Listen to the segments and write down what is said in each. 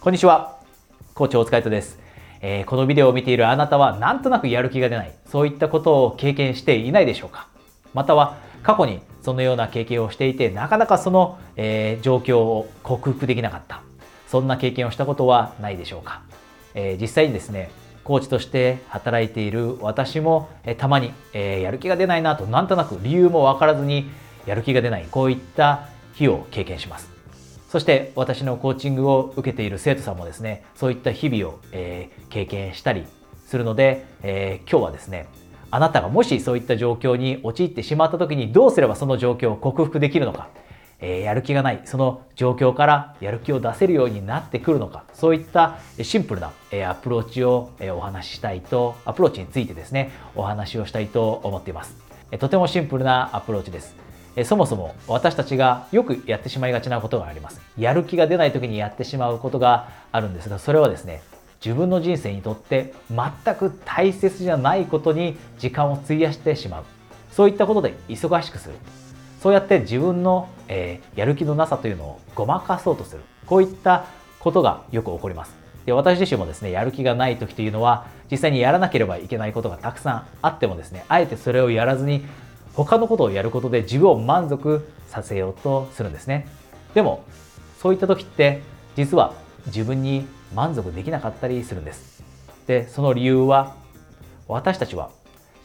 こんにちは。コーチ大塚です、えー、このビデオを見ているあなたはなんとなくやる気が出ない、そういったことを経験していないでしょうか。または過去にそのような経験をしていて、なかなかその、えー、状況を克服できなかった。そんな経験をしたことはないでしょうか、えー、実際にですね、コーチとして働いている私も、えたまに、えやる気が出ないなとなんとなく理由もわからずにやる気が出ない。こういった日を経験します。そして私のコーチングを受けている生徒さんもですねそういった日々を、えー、経験したりするので、えー、今日はですねあなたがもしそういった状況に陥ってしまった時にどうすればその状況を克服できるのか、えー、やる気がないその状況からやる気を出せるようになってくるのかそういったシンプルな、えアプローチを、えお話ししたいとアプローチについてですねお話をしたいと思っています、とてもシンプルなアプローチです。そもそも私たちがよくやってしまいがちなことがあります。やる気が出ない時にやってしまうことがあるんですが、それはですね、自分の人生にとって全く大切じゃないことに時間を費やしてしまう。そういったことで忙しくする。そうやって自分の、えー、やる気のなさというのをごまかそうとする。こういったことがよく起こります。で私自身もですね、やる気がない時というのは、実際にやらなければいけないことがたくさんあってもですね、あえてそれをやらずに他のことをやることで自分を満足させようとするんですね。でもそういった時って実は自分に満足できなかったりするんです。でその理由は私たちは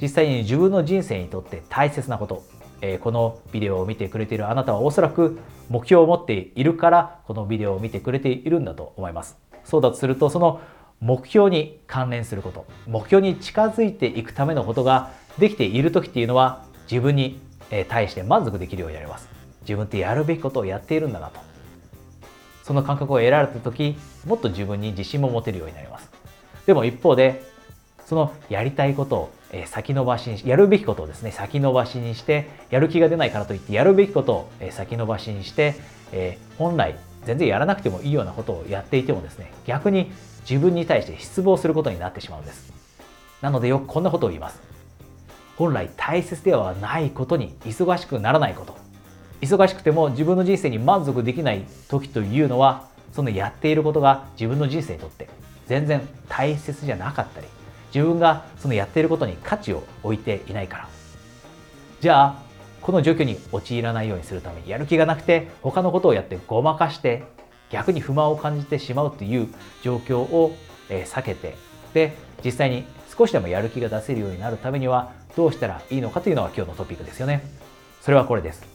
実際に自分の人生にとって大切なこと、えー、このビデオを見てくれているあなたはおそらく目標を持っているからこのビデオを見てくれているんだと思います。そうだとするとその目標に関連すること。目標に近づいていくためのことができている時っていうのは自分に対して満足できるようになります。自分ってやるべきことをやっているんだなと。その感覚を得られた時もっと自分に自信も持てるようになります。でも一方でそのやりたいことを先延ばしにしやるべきことをですね先延ばしにしてやる気が出ないからといってやるべきことを先延ばしにして本来全然やらなくてもいいようなことをやっていてもですね逆に自分に対して失望することになってしまうんです。なのでよくこんなことを言います。本来大切ではないことに忙しくならないこと。忙しくても自分の人生に満足できない時というのはそのやっていることが自分の人生にとって全然大切じゃなかったり自分がそのやっていることに価値を置いていないから。じゃあこの状況に陥らないようにするためにやる気がなくて他のことをやってごまかして逆に不満を感じてしまうという状況を避けてで実際に少しでもやる気が出せるようになるためにはどうしたらいいのかというのが今日のトピックですよね。それはこれです。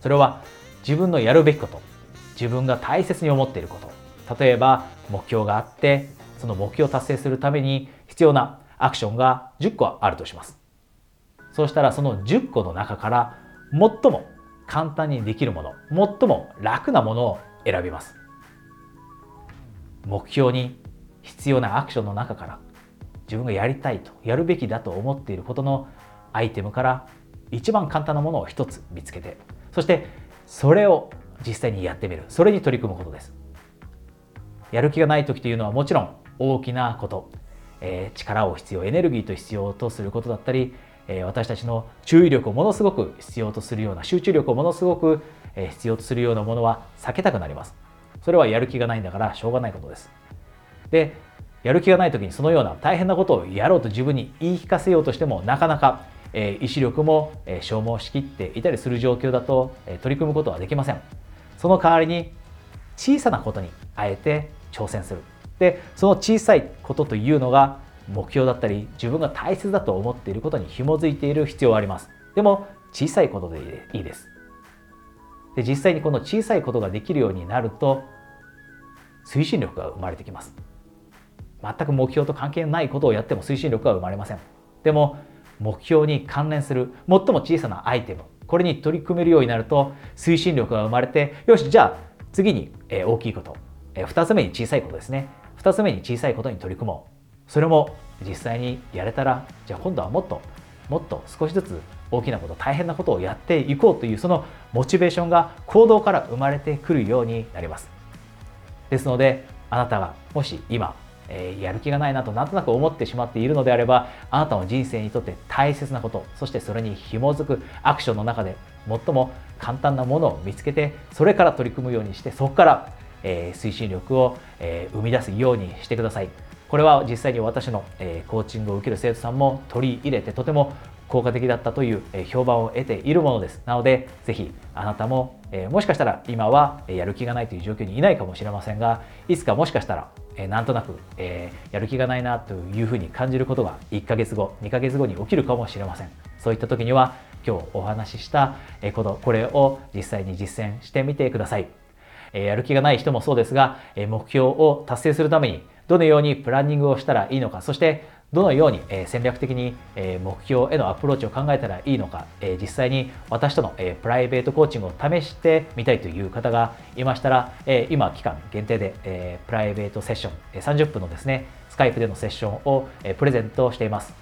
それは自分のやるべきこと、自分が大切に思っていること、例えば目標があって、その目標を達成するために必要なアクションが10個あるとします。そうしたらその10個の中から最も簡単にできるもの、最も楽なものを選びます。目標に必要なアクションの中から自分がやりたいとやるべきだと思っていることのアイテムから一番簡単なものを一つ見つけてそしてそれを実際にやってみる。それに取り組むことです。やる気がない時というのはもちろん大きなこと、えー、力を必要エネルギーと必要とすることだったり、えー、私たちの注意力をものすごく必要とするような集中力をものすごく、必要とするようなものは避けたくなります。それはやる気がないんだからしょうがないことです。でやる気がない時にそのような大変なことをやろうと自分に言い聞かせようとしてもなかなか、え意志力も、え消耗しきっていたりする状況だと、え取り組むことはできません。その代わりに小さなことにあえて挑戦する。でその小さいことというのが目標だったり自分が大切だと思っていることに紐づいている必要はあります。でも小さいことでいいです。で実際にこの小さいことができるようになると推進力が生まれてきます。全く目標と関係ないことをやっても推進力は生まれません。でも目標に関連する最も小さなアイテムこれに取り組めるようになると推進力が生まれてよしじゃあ次に大きいこと2つ目に小さいことですね。2つ目に小さいことに取り組もう。それも実際にやれたらじゃあ今度はもっともっと少しずつ大きなこと大変なことをやっていこうというそのモチベーションが行動から生まれてくるようになります。ですのであなたがもし今え、やる気がないなとなんとなく思ってしまっているのであればあなたの人生にとって大切なことそしてそれに紐づくアクションの中で最も簡単なものを見つけてそれから取り組むようにしてそこからえ推進力を、え生み出すようにしてください。これは実際に私の、えコーチングを受ける生徒さんも取り入れてとても効果的だったという、評判を得ているものです。なので、ぜひあなたも、えもしかしたら今はやる気がないという状況にいないかもしれませんが、いつかもしかしたら、えなんとなく、えやる気がないなというふうに感じることが1ヶ月後、2ヶ月後に起きるかもしれません。そういった時には、今日お話ししたこと、これを実際に実践してみてください。やる気がない人もそうですが、目標を達成するためにどのようにプランニングをしたらいいのか、そしてどのように戦略的に目標へのアプローチを考えたらいいのか、実際に私とのプライベートコーチングを試してみたいという方がいましたら、今期間限定でプライベートセッション30分のですね、スカイプでのセッションをプレゼントしています。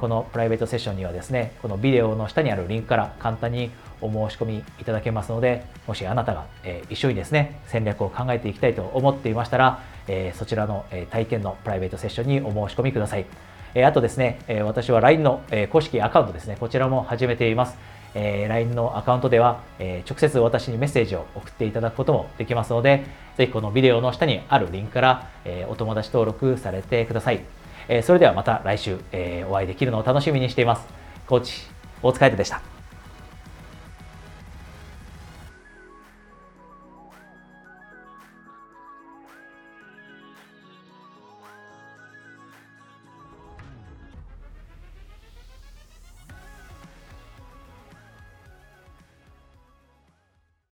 このプライベートセッションにはですね、このビデオの下にあるリンクから簡単にお申し込みいただけますので、もしあなたが一緒にですね、戦略を考えていきたいと思っていましたら、えそちらの体験のプライベートセッションにお申し込みください。えあとですね、え私は LINE の、え公式アカウントですね、こちらも始めています。え LINE のアカウントでは、え直接私にメッセージを送っていただくこともできますので、ぜひこのビデオの下にあるリンクから、えお友達登録されてください。えそれではまた来週、えお会いできるのを楽しみにしています。コーチ、大塚海人でした。